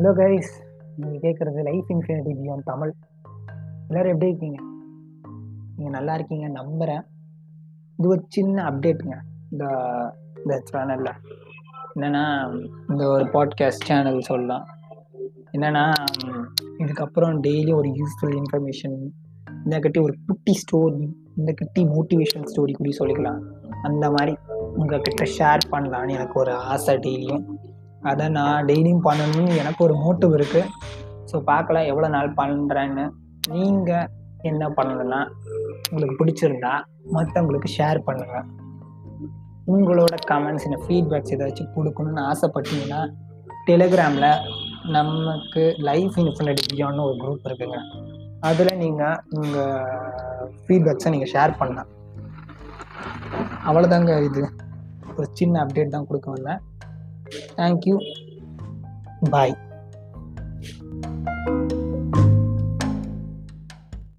Hello guys நீங்கள் கேட்குறது life infinity beyond Tamil. எல்லோரும் எப்படி இருக்கீங்க? நீங்கள் நல்லா இருக்கீங்க நம்புகிறேன் இது ஒரு சின்ன அப்டேட்டுங்க இந்த இந்த சேனலில் என்னென்னா இந்த ஒரு பாட்காஸ்ட் சேனல் சொல்லலாம். என்னென்னா இதுக்கப்புறம் டெய்லி ஒரு யூஸ்ஃபுல் இன்ஃபர்மேஷன் இந்த கட்டி ஒரு குட்டி ஸ்டோரி இந்த கட்டி மோட்டிவேஷன் ஸ்டோரி கூட சொல்லிக்கலாம். அந்த மாதிரி உங்ககிட்ட ஷேர் பண்ணலான்னு எனக்கு ஒரு ஆசை டெய்லியும் அதை நான் டெய்லியும் பண்ணணும்னு எனக்கு ஒரு மோட்டிவ் இருக்குது ஸோ பார்க்கலாம் எவ்வளோ நாள் பண்ணுறேன்னு நீங்கள் என்ன பண்ணணும்னா உங்களுக்கு பிடிச்சிருந்தா மற்றவங்களுக்கு ஷேர் பண்ணுங்கள் உங்களோட கமெண்ட்ஸ் என்ன ஃபீட்பேக்ஸ் ஏதாச்சும் கொடுக்கணும்னு ஆசைப்பட்டீங்கன்னா டெலிகிராமில் நமக்கு லைஃப் இன்ஃபினிட்டி பியான்னு ஒரு குரூப் இருக்குங்க. அதில் நீங்கள் உங்கள் ஃபீட்பேக்ஸை நீங்கள் ஷேர் பண்ணலாம். அவ்வளோதாங்க இது. ஒரு சின்ன அப்டேட் தான் கொடுக்க வந்தேன். Thank you. Bye.